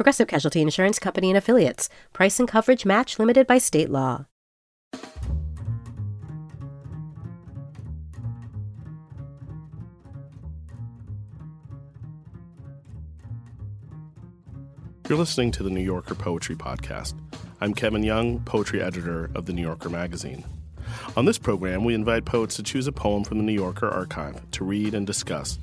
Progressive Casualty Insurance Company and Affiliates. Price and coverage match limited by state law. You're listening to the New Yorker Poetry Podcast. I'm Kevin Young, poetry editor of the New Yorker magazine. On this program, we invite poets to choose a poem from the New Yorker archive to read and discuss,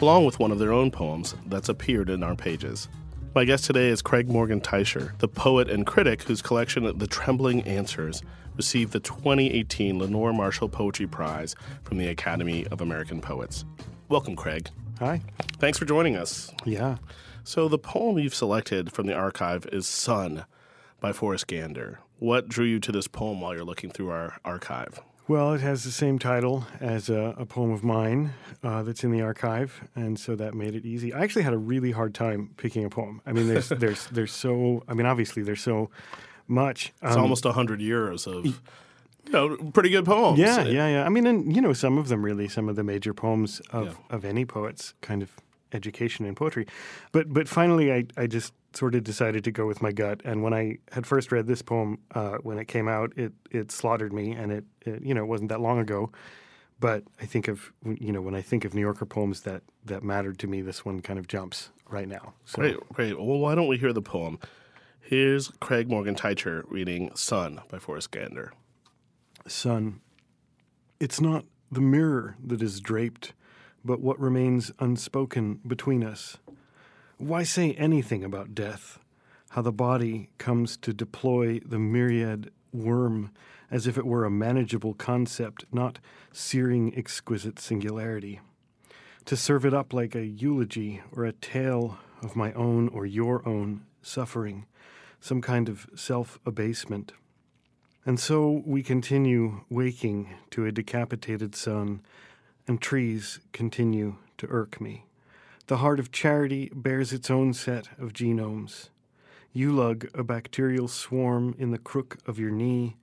along with one of their own poems that's appeared in our pages. My guest today is Craig Morgan Teicher, the poet and critic whose collection, The Trembling Answers, received the 2018 Lenore Marshall Poetry Prize from the Academy of American Poets. Welcome, Craig. Hi. Thanks for joining us. Yeah. So, the poem you've selected from the archive is Son by Forrest Gander. What drew you to this poem while you're looking through our archive? Well, it has the same title as a, a poem of mine uh, that's in the archive, and so that made it easy. I actually had a really hard time picking a poem. I mean, there's there's there's so I mean, obviously there's so much. It's Um, almost 100 years of you know, pretty good poems. Yeah, yeah, yeah. I mean, and you know, some of them really, some of the major poems of, Yeah. of any poet's kind of education in poetry. But but finally, I I just sort of decided to go with my gut. And when I had first read this poem uh, when it came out, it it slaughtered me, and it, it you know it wasn't that long ago. But I think of you know when I think of New Yorker poems that that mattered to me, this one kind of jumps right now. So Great, great. Well, why don't we hear the poem? Here's Craig Morgan Teicher reading Son by Forrest Gander. Son, it's not the mirror that is draped, but what remains unspoken between us. Why say anything about death? How the body comes to deploy the myriad worm as if it were a manageable concept, not searing exquisite singularity. To serve it up like a eulogy or a tale of my own or your own suffering, some kind of self abasement. And so we continue waking to a decapitated sun, and trees continue to irk me. The heart of charity bears its own set of genomes. You lug a bacterial swarm in the crook of your knee,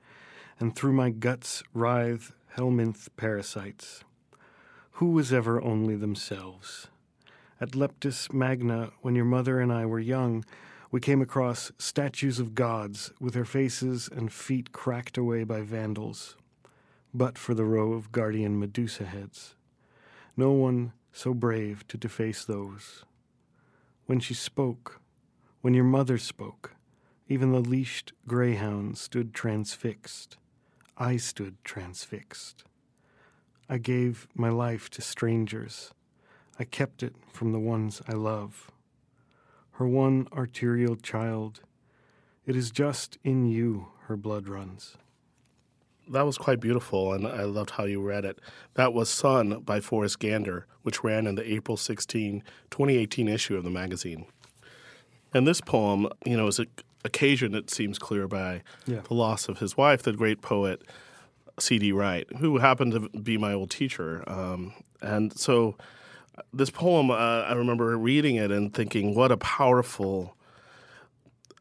and through my guts writhe helminth parasites. Who was ever only themselves? At Leptis Magna, when your mother and I were young, we came across statues of gods with their faces and feet cracked away by vandals, but for the row of guardian Medusa heads. No one so brave to deface those. When she spoke, when your mother spoke, even the leashed greyhound stood transfixed. I stood transfixed. I gave my life to strangers. I kept it from the ones I love her one arterial child. It is just in you her blood runs. That was quite beautiful, and I loved how you read it. That was Son by Forrest Gander, which ran in the April 16, 2018 issue of the magazine. And this poem, you know, is an occasion, it seems clear, by Yeah. the loss of his wife, the great poet C.D. Wright, who happened to be my old teacher. Um, and so this poem, uh, I remember reading it and thinking, what a powerful,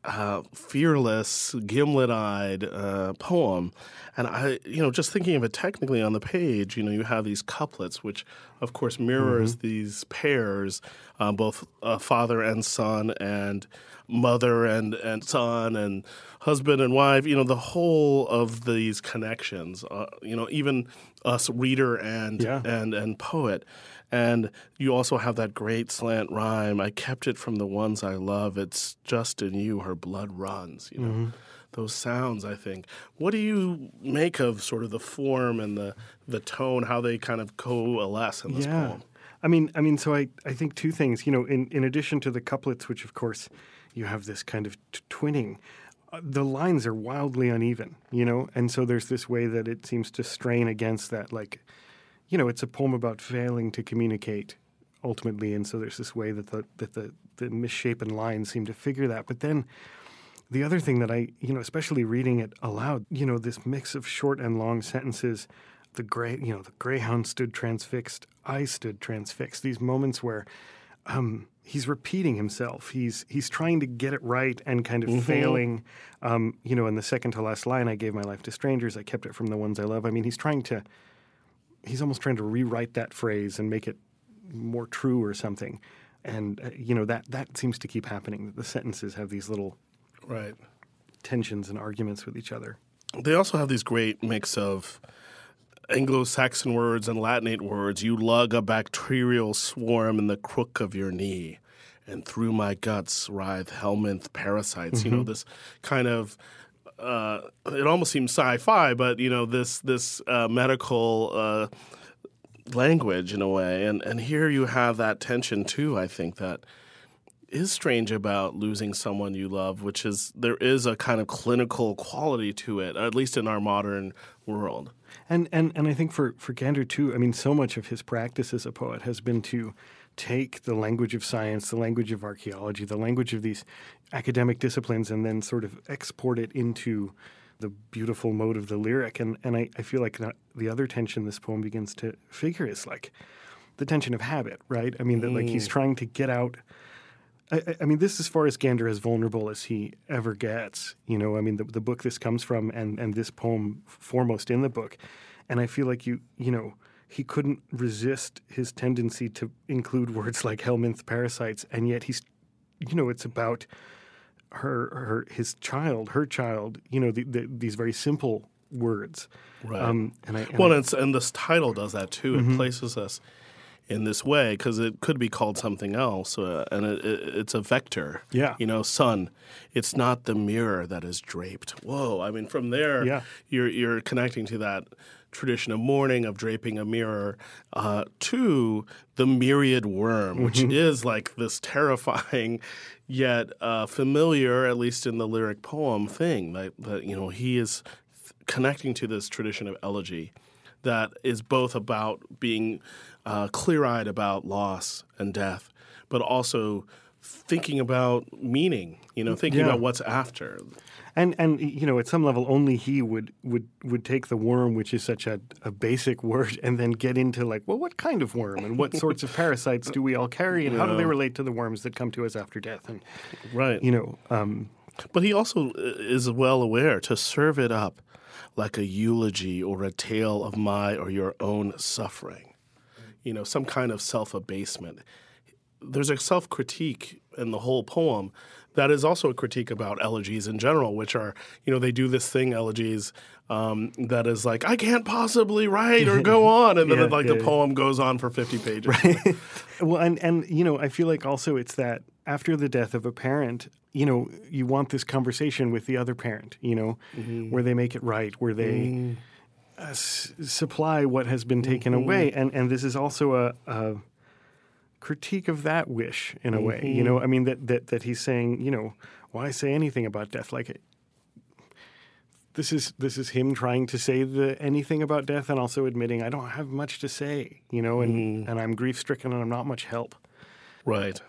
uh, fearless, gimlet-eyed uh, poem. And I, you know, just thinking of it technically on the page, you know, you have these couplets, which of course mirrors these pairs, uh, both uh, father and son, and mother and and son, and husband and wife. You know, the whole of these connections. Uh, you know, even us reader and Yeah. and and poet. And you also have that great slant rhyme. I kept it from the ones I love. It's just in you her blood runs. You know, Mm-hmm. Those sounds. I think. What do you make of sort of the form and the the tone? How they kind of coalesce in this yeah. poem? I mean, I mean, so I, I think two things. You know, in, in addition to the couplets, which of course you have this kind of t- twinning, uh, the lines are wildly uneven. You know, and so there's this way that it seems to strain against that. Like, you know, it's a poem about failing to communicate ultimately, and so there's this way that the that the the misshapen lines seem to figure that. But then the other thing that I, you know, especially reading it aloud, you know, this mix of short and long sentences, the gray, you know, the greyhound stood transfixed, I stood transfixed. These moments where um, he's repeating himself. He's he's trying to get it right and kind of failing. Um, you know, in the second to last line, I gave my life to strangers. I kept it from the ones I love. I mean, he's trying to. He's almost trying to rewrite that phrase and make it more true or something. And uh, you know that that seems to keep happening. That The sentences have these little Right. tensions and arguments with each other. They also have these great mix of Anglo-Saxon words and Latinate words. You lug a bacterial swarm in the crook of your knee, and through my guts writhe helminth parasites. You know this kind of. Uh, it almost seems sci-fi, but you know this this uh, medical uh, language in a way, and and here you have that tension too. I think that is strange about losing someone you love, which is there is a kind of clinical quality to it, at least in our modern world. And and and I think for for Gander too, I mean, so much of his practice as a poet has been to take the language of science, the language of archaeology, the language of these academic disciplines, and then sort of export it into the beautiful mode of the lyric. And and I, I feel like the other tension this poem begins to figure is like the tension of habit, right? I mean, that like he's mm. trying to get out. I, I- mean, this is as far as Gander as vulnerable as he ever gets. You know, I mean, the, the book this comes from, and and this poem foremost in the book, and I feel like you you know he couldn't resist his tendency to include words like helminth parasites, and yet he's you know it's about her her his child, her child. You know, the, the, these very simple words. Right. Um, and I and Well, I- it's, and this title does that too. It places us in this way because it could be called something else, uh, and it, it, it's a vector. Yeah. you know, son. It's not the mirror that is draped. Whoa! I mean, from there, Yeah. you're you're connecting to that tradition of mourning, of draping a mirror, uh, to the myriad worm, which is like this terrifying yet uh, familiar, at least in the lyric poem thing. That, that you know he is connecting to this tradition of elegy that is both about being uh, clear-eyed about loss and death, but also thinking about meaning. You know, thinking Yeah. about what's after. And and you know, at some level, only he would would would take the worm, which is such a, a basic word, and then get into like, well, what kind of worm, and what sorts of parasites do we all carry, and how do they relate to the worms that come to us after death, and Right. you know, um, But he also uh, is well aware to serve it up like a eulogy or a tale of my or your own suffering. You know, some kind of self abasement. There's a self critique in the whole poem that is also a critique about elegies in general, which are, you know, they do this thing, elegies, um, that is like, I can't possibly write or go on. And then Yeah, like yeah, the yeah. poem goes on for 50 pages. Right. well, and and you know, I feel like also it's that after the death of a parent, you know, you want this conversation with the other parent, you know, mm-hmm. where they make it right, where they mm. uh, s- supply what has been taken mm-hmm. away, and and this is also a. a critique of that wish in a way you know mm-hmm. i mean that, that that he's saying you know why say anything about death like this is this is him trying to say the anything about death and also admitting I don't have much to say, you know, and and I'm grief stricken and I'm not much help. Right.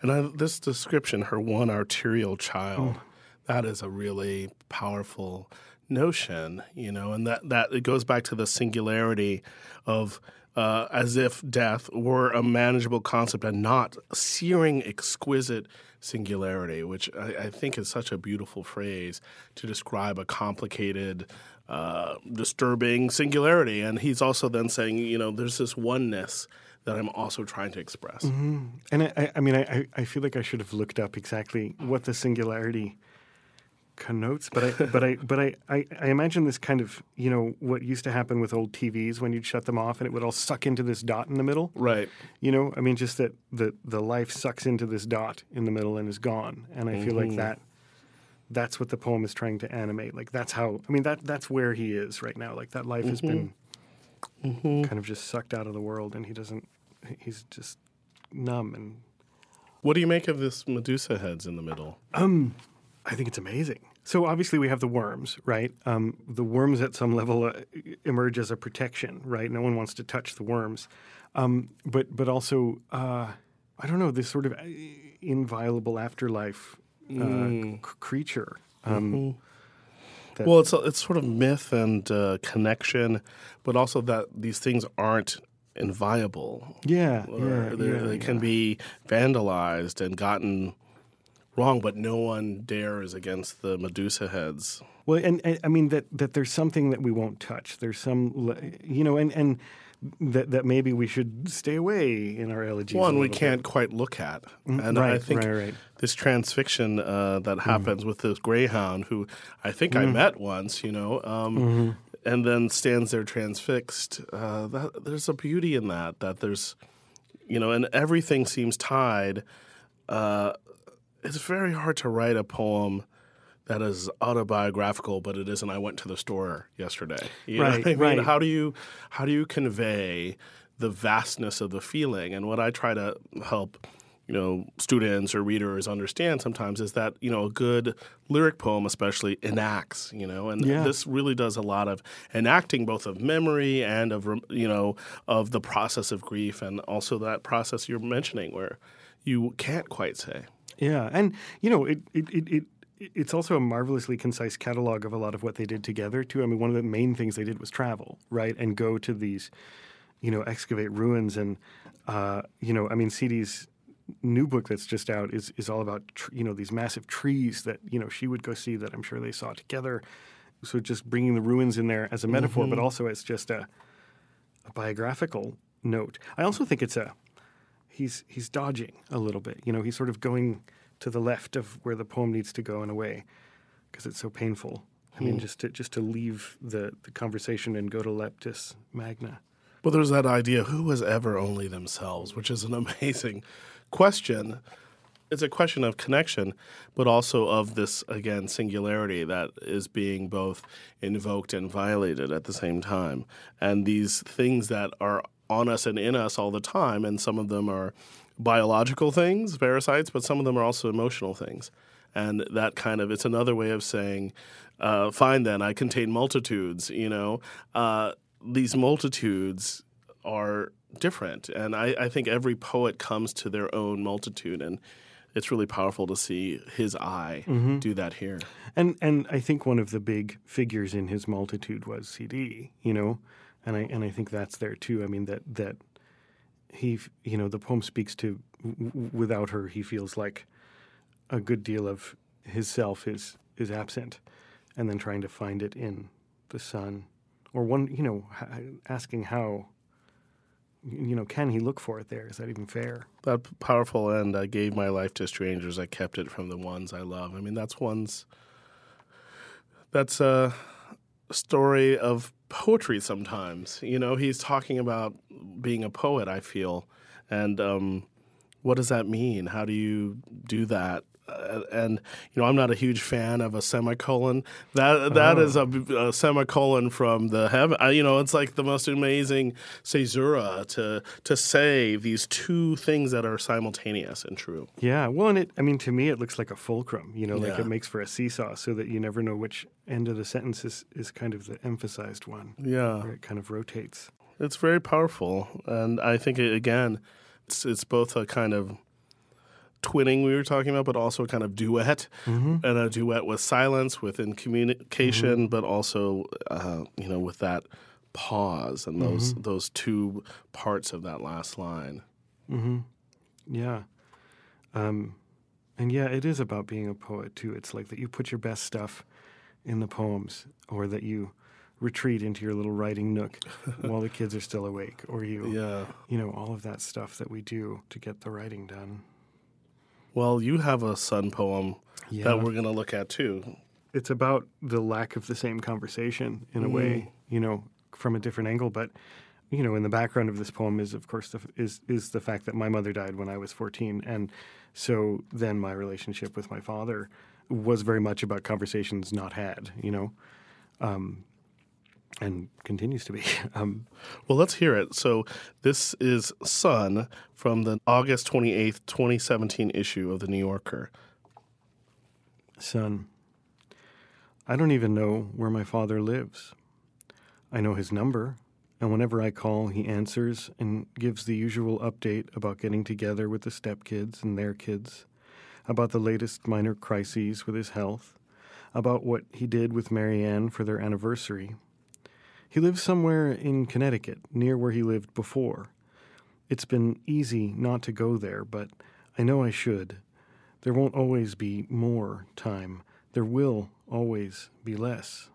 And I, this description, her one arterial child, that is a really powerful notion, you know, and that, that it goes back to the singularity of uh, as if death were a manageable concept and not searing, exquisite singularity, which I, I think is such a beautiful phrase to describe a complicated, uh, disturbing singularity. And he's also then saying, you know, there's this oneness that I'm also trying to express. Mm-hmm. And I, I- I mean, I, I- feel like I should have looked up exactly what the singularity connotes, but I, but I, but I, I, I imagine this kind of, you know, what used to happen with old TVs when you'd shut them off and it would all suck into this dot in the middle. Right. You know, I mean, just that the the life sucks into this dot in the middle and is gone, and I feel like mm-hmm. that. That's what the poem is trying to animate. Like that's how. I mean, that that's where he is right now. Like that life has mm-hmm. been kind of just sucked out of the world, and he doesn't. He's just numb, and What do you make of this Medusa heads in the middle? I think it's amazing. So obviously we have the worms, right? Um, the worms at some level uh, emerge as a protection, right? No one wants to touch the worms, um, but but also uh, I don't know this sort of uh, inviolable afterlife uh, c- creature. Um, that- Well, it's it's sort of myth and uh, connection, but also that these things aren't inviolable. Yeah, yeah, they, yeah, they can yeah. be vandalized and gotten wrong, but no one dares against the Medusa heads. Well, and, and I mean that that there's something that we won't touch. There's some, you know, and and that that maybe we should stay away in our elegies. One we can't quite look at, and I Mm, think right, right. this transfixion uh, that happens with this greyhound, who I think I met once, you know, um, and then stands there transfixed. Uh, that, there's a beauty in that. That there's, you know, and everything seems tied. Uh, it's very hard to write a poem that is autobiographical, but it isn't. I went to the store yesterday. You Right, I mean? right. How do you how do you convey the vastness of the feeling? And what I try to help you know students or readers understand sometimes is that you know a good lyric poem especially enacts you know and Yeah. this really does a lot of enacting both of memory and of you know of the process of grief and also that process you're mentioning where you can't quite say Yeah, and you know, it it, it it it's also a marvelously concise catalog of a lot of what they did together too. I mean, one of the main things they did was travel, right, and go to these, you know, excavate ruins, and uh, you know, I mean, CD's new book that's just out is is all about tr- you know these massive trees that you know she would go see that I'm sure they saw together. So just bringing the ruins in there as a metaphor, but also as just a, a biographical note. I also think it's a he's he's dodging a little bit. You know, he's sort of going to the left of where the poem needs to go in a way because it's so painful. I mean, hmm. just to just to leave the, the conversation and go to Leptis Magna. Well, there's that idea who was ever only themselves, which is an amazing question. It's a question of connection, but also of this, again, singularity that is being both invoked and violated at the same time. And these things that are on us and in us all the time, and some of them are biological things, parasites, but some of them are also emotional things. And that kind of, it's another way of saying, uh, fine then, I contain multitudes, you know. Uh, these multitudes are different. And I, I think every poet comes to their own multitude. And it's really powerful to see his eye do that here. And and I think one of the big figures in his multitude was CD. You know, and I and I think that's there too. I mean that that he you know the poem speaks to w- without her he feels like a good deal of his self is is absent, and then trying to find it in the sun, or one you know asking how. You know, can he look for it there? Is that even fair? That powerful end, I gave my life to strangers. I kept it from the ones I love. I mean, that's one's. That's a story of poetry sometimes. You know, he's talking about being a poet, I feel. And um, what does that mean? How do you do that? Uh, and you know, I'm not a huge fan of a semicolon. That that is a, a semicolon from the heaven. uh, You know, it's like the most amazing caesura to to say these two things that are simultaneous and true. Yeah, well, and it, I mean, to me, it looks like a fulcrum, you know, like Yeah. it makes for a seesaw so that you never know which end of the sentence is, is kind of the emphasized one, Yeah, where it kind of rotates. it's very powerful, and I think it, again, it's it's both a kind of twinning we were talking about, but also a kind of duet, and a duet with silence, within communication, but also uh, you know with that pause and those those two parts of that last line. Yeah. Um, and yeah, it is about being a poet, too. It's like that you put your best stuff in the poems, or that you retreat into your little writing nook while the kids are still awake, or you, Yeah. you know, all of that stuff that we do to get the writing done. Well, you have a son poem Yeah. that we're going to look at too. it's about the lack of the same conversation in a way, you know, from a different angle. But you know, in the background of this poem is, of course, the, is is the fact that my mother died when I was fourteen, and so then my relationship with my father was very much about conversations not had, you know, um, and continues to be. Um, Well, let's hear it. So, this is Son from the August 28th, 2017 issue of The New Yorker. Son, I don't even know where my father lives. I know his number, and whenever I call, he answers and gives the usual update about getting together with the stepkids and their kids. about the latest minor crises with his health, about what he did with Marianne for their anniversary. He lives somewhere in Connecticut, near where he lived before. It's been easy not to go there, but I know I should. There won't always be more time. There will always be less.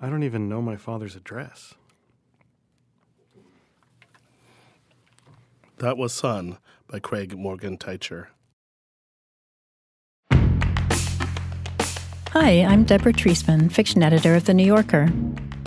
I don't even know my father's address. That was Son by Craig Morgan Teicher. Hi, I'm Deborah Treisman, fiction editor of The New Yorker.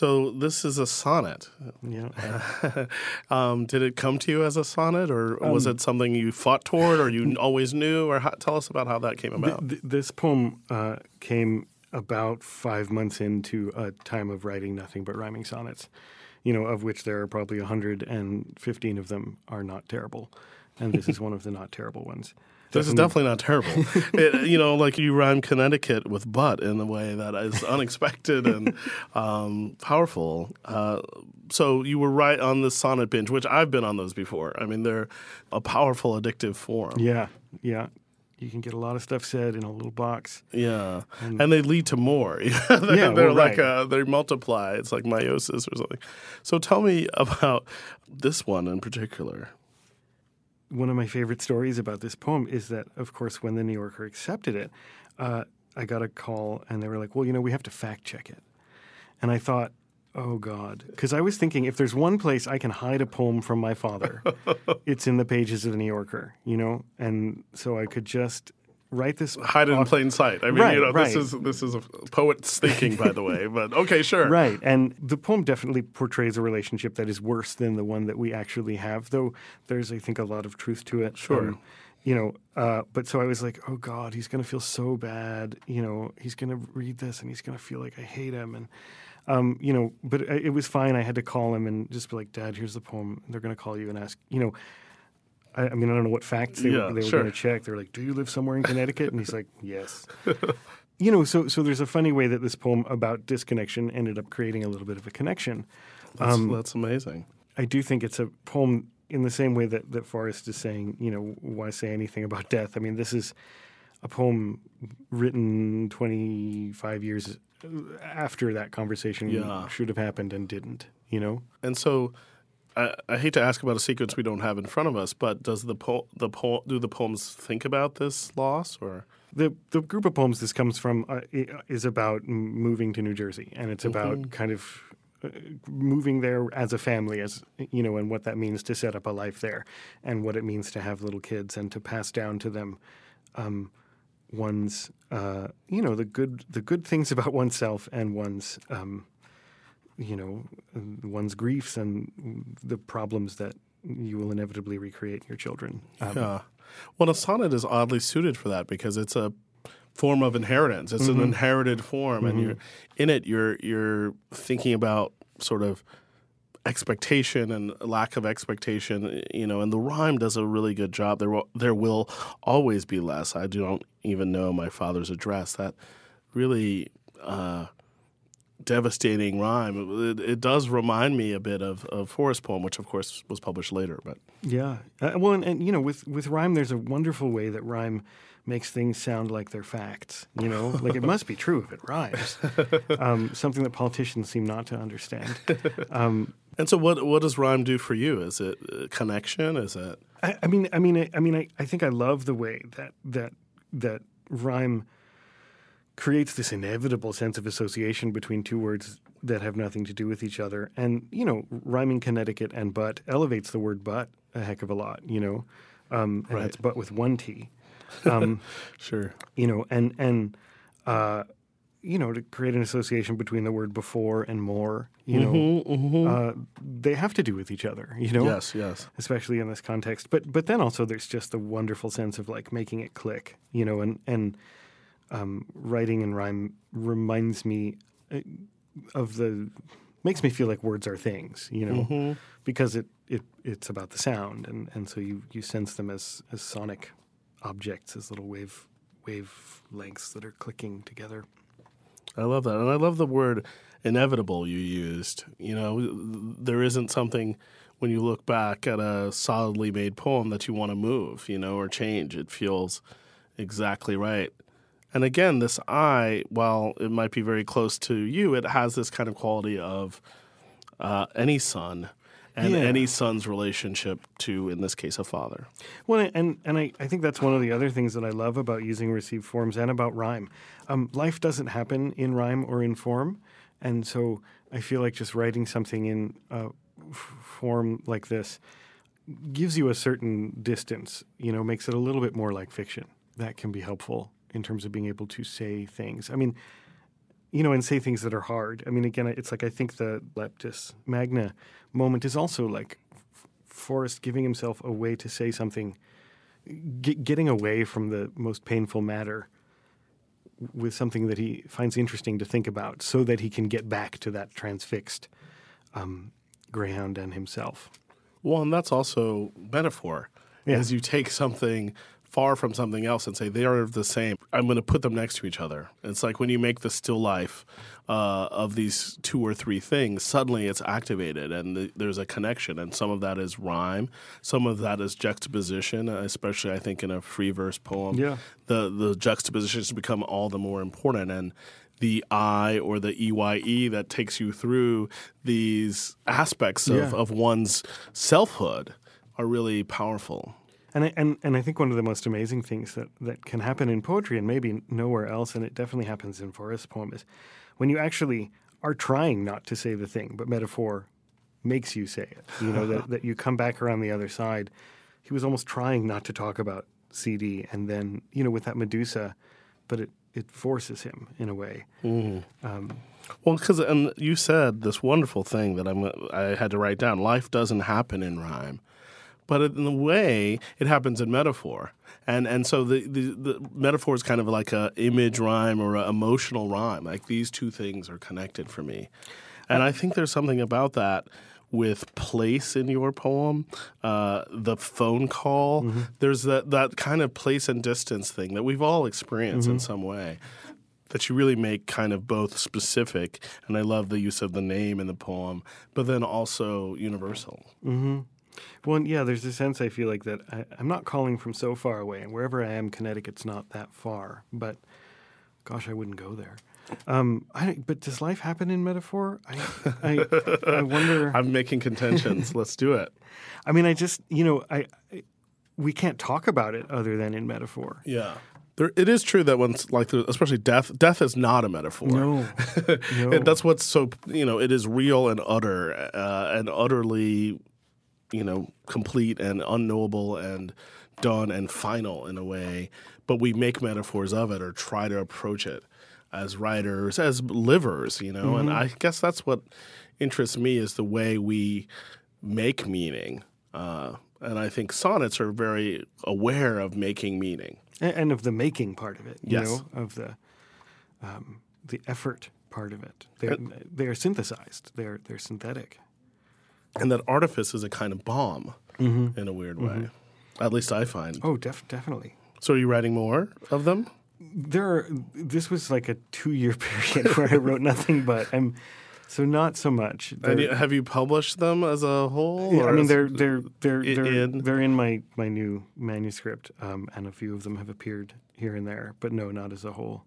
So this is a sonnet. Yeah. um, did it come to you as a sonnet, or was Um, it something you fought toward, or you always knew? Or how, tell us about how that came Th- about. th- this poem uh, came about five months into a time of writing nothing but rhyming sonnets, you know, of which there are probably 115 of them are not terrible. And this is one of the not terrible ones. This is definitely not terrible. It- you know, like you rhyme Connecticut with butt in a way that is unexpected and um, powerful. Uh, so you were right on the sonnet binge, which I've been on those before. I mean, they're a powerful, addictive form. Yeah, yeah. You can get a lot of stuff said in a little box. Yeah, and they lead to more. they're Yeah, they're like right. uh, they multiply. It's like meiosis or something. So tell me about this one in particular. One of my favorite stories about this poem is that, of course, when the New Yorker accepted it, uh, I got a call and they were like, well, you know, we have to fact check it. And I thought, oh God. Because I was thinking, if there's one place I can hide a poem from my father, it's in the pages of the New Yorker, you know? And so I could just write this. Hide it in plain sight. I mean, Right, you know, this is this is a poet's thinking, by the way. But okay, sure. Right. And the poem definitely portrays a relationship that is worse than the one that we actually have, though there's, I think, a lot of truth to it. Sure. you know, uh, but so I was like, oh God, he's going to feel so bad. You know, he's going to read this and he's going to feel like I hate him. And, um, you know, but it it was fine. I had to call him and just be like, Dad, here's the poem. They're going to call you and ask, you know, I, I mean, I don't know what facts they, Yeah, were, they were going to check. They were like, "Do you live somewhere in Connecticut?" And he's like, "Yes." you know, so so there's a funny way that this poem about disconnection ended up creating a little bit of a connection. That's, Um, that's amazing. I do think it's a poem in the same way that that Forrest is saying, you know, why say anything about death? I mean, this is a poem written 25 years after that conversation Yeah. should have happened and didn't. You know, And so, I, I hate to ask about a sequence we don't have in front of us, but does the po- the po- do the poems think about this loss or? the the group of poems this comes from uh, is about moving to New Jersey, and it's about kind of uh, moving there as a family, as you know, and what that means to set up a life there, and what it means to have little kids and to pass down to them um, one's uh, you know the good the good things about oneself and one's um, you know one's griefs and the problems that you will inevitably recreate in your children. Um, Yeah. Well, a sonnet is oddly suited for that because it's a form of inheritance. It's Mm-hmm. an inherited form, and you're in it. You're you're thinking about sort of expectation and lack of expectation. You know, and the rhyme does a really good job. There will, there will always be less. I don't even know my father's address. That really. Uh, devastating rhyme. It, it does remind me a bit of, of Forrest poem, which of course was published later. But Yeah. Uh, well, and, and you know, with with rhyme, there's a wonderful way that rhyme makes things sound like they're facts. You know, like it must be true if it rhymes. Um, something that politicians seem not to understand. Um, And so, what what does rhyme do for you? Is it uh, connection? Is it I, I mean, I mean, I, I mean, I, I think I love the way that that that rhyme creates this inevitable sense of association between two words that have nothing to do with each other. And, you know, rhyming Connecticut and but elevates the word but a heck of a lot, you know. Um, and Right. that's but with one T. Um, Sure. you know, and and uh, you know, to create an association between the word before and more, you know, Uh, they have to do with each other, you know. Yes, yes. Especially in this context, but but then also there's just a wonderful sense of like making it click, you know, and and um, writing in rhyme reminds me uh, of the makes me feel like words are things, you know, because it, it it's about the sound, and, and so you, you sense them as as sonic objects, as little wave wave lengths that are clicking together. I love that. And I love the word inevitable you used. You know, there isn't something when you look back at a solidly made poem that you want to move, you know, or change. It feels exactly right. And again, this I, while it might be very close to you, it has this kind of quality of uh, any son and Yeah. any son's relationship to, in this case, a father. Well, and and I, I think that's one of the other things that I love about using received forms and about rhyme. Um, life doesn't happen in rhyme or in form, and so I feel like just writing something in a f- form like this gives you a certain distance. You know, makes it a little bit more like fiction. That can be helpful in terms of being able to say things. I mean, you know, and say things that are hard. I mean, again, it's like I think the Leptis Magna moment is also like Forrest giving himself a way to say something, g- getting away from the most painful matter with something that he finds interesting to think about so that he can get back to that transfixed um, Greyhound and himself. Well, and that's also metaphor. Yeah. As you take something far from something else and say they are the same, I'm going to put them next to each other. It's like when you make the still life uh, of these two or three things, suddenly it's activated and the, there's a connection. And some of that is rhyme, some of that is juxtaposition, especially I think in a free verse poem. Yeah. The, the juxtapositions become all the more important. And the I or the EYE that takes you through these aspects of, Yeah. of one's selfhood are really powerful. And I, and and I think one of the most amazing things that, that can happen in poetry and maybe nowhere else, and it definitely happens in Forrest's poem, is when you actually are trying not to say the thing, but metaphor makes you say it. You know that, that you come back around the other side. He was almost trying not to talk about CD, and then you know with that Medusa, but it it forces him in a way. Mm-hmm. Um, well, because and you said this wonderful thing that I'm I had to write down. Life doesn't happen in rhyme, but in a way, it happens in metaphor. And and so the, the, the metaphor is kind of like a image rhyme or an emotional rhyme. Like these two things are connected for me, and I think there's something about that with place in your poem, uh, the phone call. Mm-hmm. There's that that kind of place and distance thing that we've all experienced in mm-hmm. some way that you really make kind of both specific, and I love the use of the name in the poem, but then also universal. Mm-hmm. Well, yeah, there's a sense I feel like that I, I'm not calling from so far away, and wherever I am, Connecticut's not that far. But gosh, I wouldn't go there. Um, I, but does life happen in metaphor? I, I, I wonder. I'm making contentions. Let's do it. I mean, I just you know, I, I we can't talk about it other than in metaphor. Yeah. There, it is true that when, like, especially death, death is not a metaphor. No, no. And that's what's so, you know, it is real and utter uh, and utterly, you know, complete and unknowable and done and final in a way. But we make metaphors of it or try to approach it as writers, as livers, you know. And I guess that's what interests me is the way we make meaning. Uh, and I think sonnets are very aware of making meaning. and, and of the making part of it. You Yes. know, of the um, the effort part of it. They're they are synthesized. They're they're synthetic. And that artifice is a kind of bomb in a weird way. At least I find. Oh, def- definitely. So are you writing more of them? there are, this was like a two year period where I wrote nothing but I'm so not so much. You, have you published them as a whole? yeah, I mean they're they're they're they're, in? they're in my my new manuscript, um, and a few of them have appeared here and there, but no, not as a whole.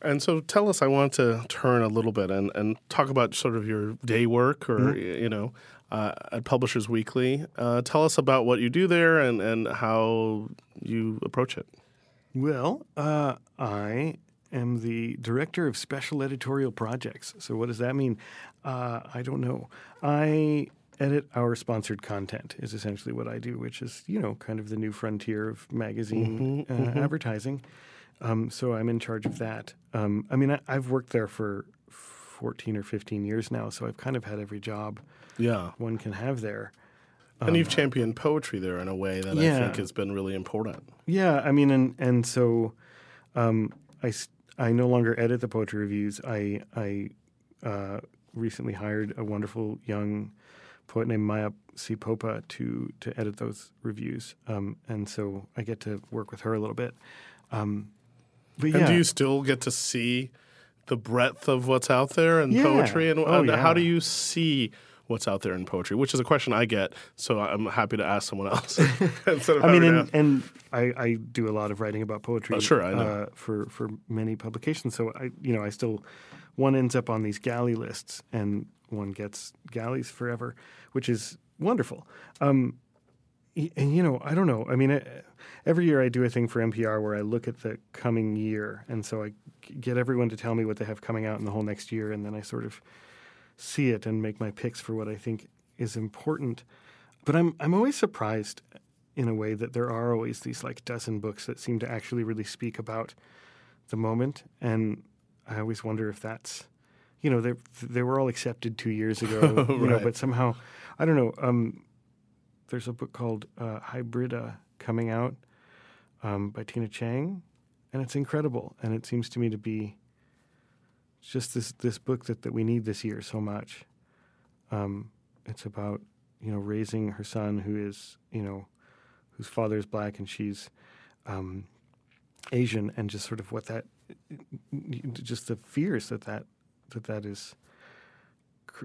And so tell us. I want to turn a little bit and, and talk about sort of your day work, or Mm-hmm. you know, uh, at Publishers Weekly. Uh, tell us about what you do there and and how you approach it. Well, uh, I am the director of special editorial projects. So, what does that mean? Uh, I don't know. I edit our sponsored content, is essentially what I do, which is, you know, kind of the new frontier of magazine uh, advertising. Um, so, I'm in charge of that. Um, I mean, I, I've worked there for 14 or 15 years now, so I've kind of had every job Yeah. one can have there. and you've championed poetry there in a way that I Um, think has been really important. Yeah, I mean, and and so um, I I no longer edit the poetry reviews. I I uh, recently hired a wonderful young poet named Maya C. Popa to to edit those reviews, um, and so I get to work with her a little bit. Um, but And do you still get to see the breadth of what's out there in Yeah. poetry? And, Oh, and how do you see what's out there in poetry? Which is a question I get, so I'm happy to ask someone else I mean, and, and I, I do a lot of writing about poetry. Oh, sure, I know. Uh, for for many publications. So I, you know, I still one ends up on these galley lists, and one gets galleys forever, which is wonderful. Um, and you know, I don't know. I mean, I, every year I do a thing for NPR where I look at the coming year, and so I get everyone to tell me what they have coming out in the whole next year, and then I sort of see it and make my picks for what I think is important. But I'm I'm always surprised in a way that there are always these like dozen books that seem to actually really speak about the moment, and I always wonder if that's you know they they were all accepted two years ago, you know, but somehow I don't know. Um, there's a book called uh, Hybrida coming out um, by Tina Chang, and it's incredible, and it seems to me to be just this this book that, that we need this year so much. Um, it's about you know raising her son who is you know whose father is black and she's um, Asian, and just sort of what that just the fears that that that that is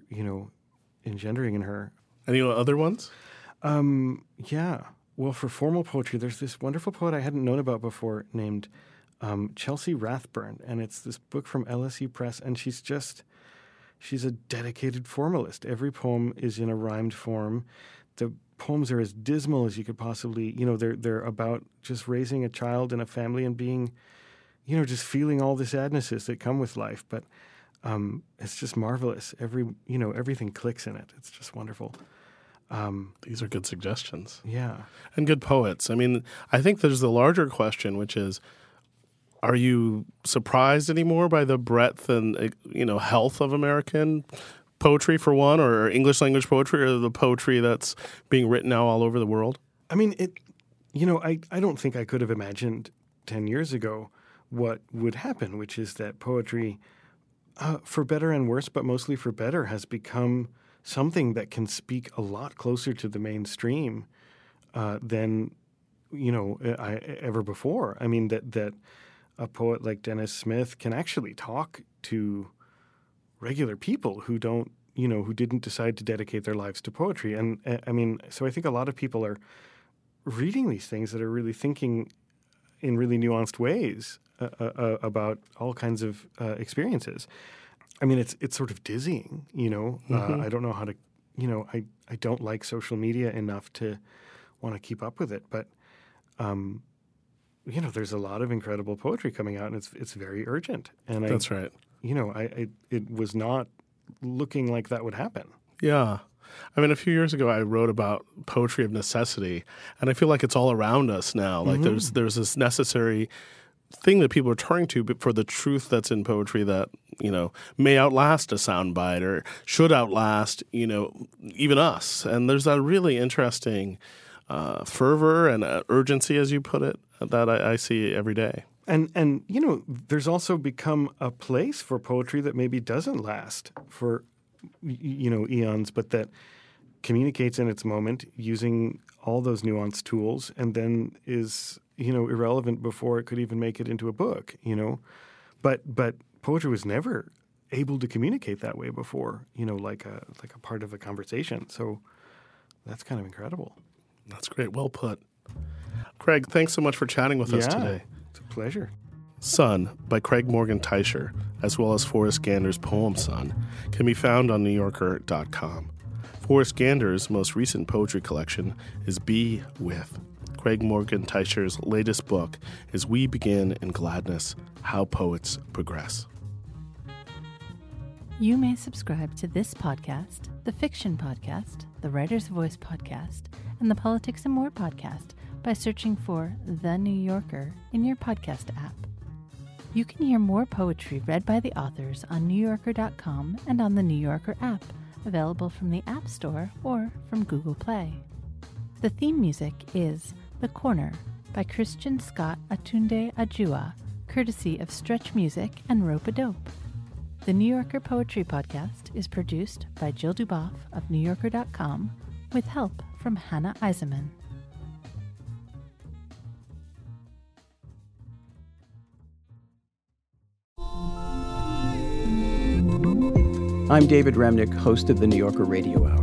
you know engendering in her. any other ones? Um, yeah. Well, for formal poetry, there's this wonderful poet I hadn't known about before named um, Chelsea Rathburn, and it's this book from LSU Press, and she's just she's a dedicated formalist. Every poem is in a rhymed form. The poems are as dismal as you could possibly, you know, they're they're about just raising a child in a family and being, you know, just feeling all the sadnesses that come with life. But um, it's just marvelous. Every you know, everything clicks in it. It's just wonderful. These are good suggestions. Yeah. and good poets. I mean, I think there's the larger question, which is, are you surprised anymore by the breadth and uh, you know health of American poetry, for one, or English language poetry, or the poetry that's being written now all over the world? I mean, it. You know, I, I don't think I could have imagined ten years ago what would happen, which is that poetry, uh, for better and worse, but mostly for better, has become something that can speak a lot closer to the mainstream uh, than you know I, ever before. I mean that that a poet like Danez Smith can actually talk to regular people who don't you know who didn't decide to dedicate their lives to poetry and i mean so i think a lot of people are reading these things that are really thinking in really nuanced ways uh, uh, uh, about all kinds of uh, experiences i mean it's it's sort of dizzying you know uh, i don't know how to you know i i don't like social media enough to want to keep up with it but um you know there's a lot of incredible poetry coming out and it's it's very urgent and i That's right. you know, I, I it was not looking like that would happen. Yeah. I mean, a few years ago, I wrote about poetry of necessity, and I feel like it's all around us now. Like there's there's this necessary thing that people are turning to for the truth that's in poetry that you know may outlast a soundbite or should outlast you know even us. And there's that really interesting uh, fervor and uh, urgency, as you put it, that I, I see every day. And and you know, there's also become a place for poetry that maybe doesn't last for you know eons, but that communicates in its moment using all those nuanced tools, and then is you know irrelevant before it could even make it into a book. You know, but but poetry was never able to communicate that way before. You know, like a like a part of a conversation. So that's kind of incredible. That's great. Well put. Craig, thanks so much for chatting with us yeah, today. it's a pleasure. Son by Craig Morgan Teicher, as well as Forrest Gander's poem Son, can be found on NewYorker.com. Forrest Gander's most recent poetry collection is Be With. Craig Morgan Teicher's latest book is We Begin in Gladness How Poets Progress. You may subscribe to this podcast, the Fiction Podcast, the Writer's Voice Podcast, and the Politics and More Podcast by searching for The New Yorker in your podcast app. You can hear more poetry read by the authors on NewYorker.com and on the New Yorker app, available from the App Store or from Google Play. The theme music is The Corner by Christian Scott aTunde Adjuah, courtesy of Stretch Music and Ropeadope. The New Yorker Poetry Podcast is produced by Jill Duboff of NewYorker.com with help from Hannah Eisenman. I'm David Remnick, host of the New Yorker Radio Hour.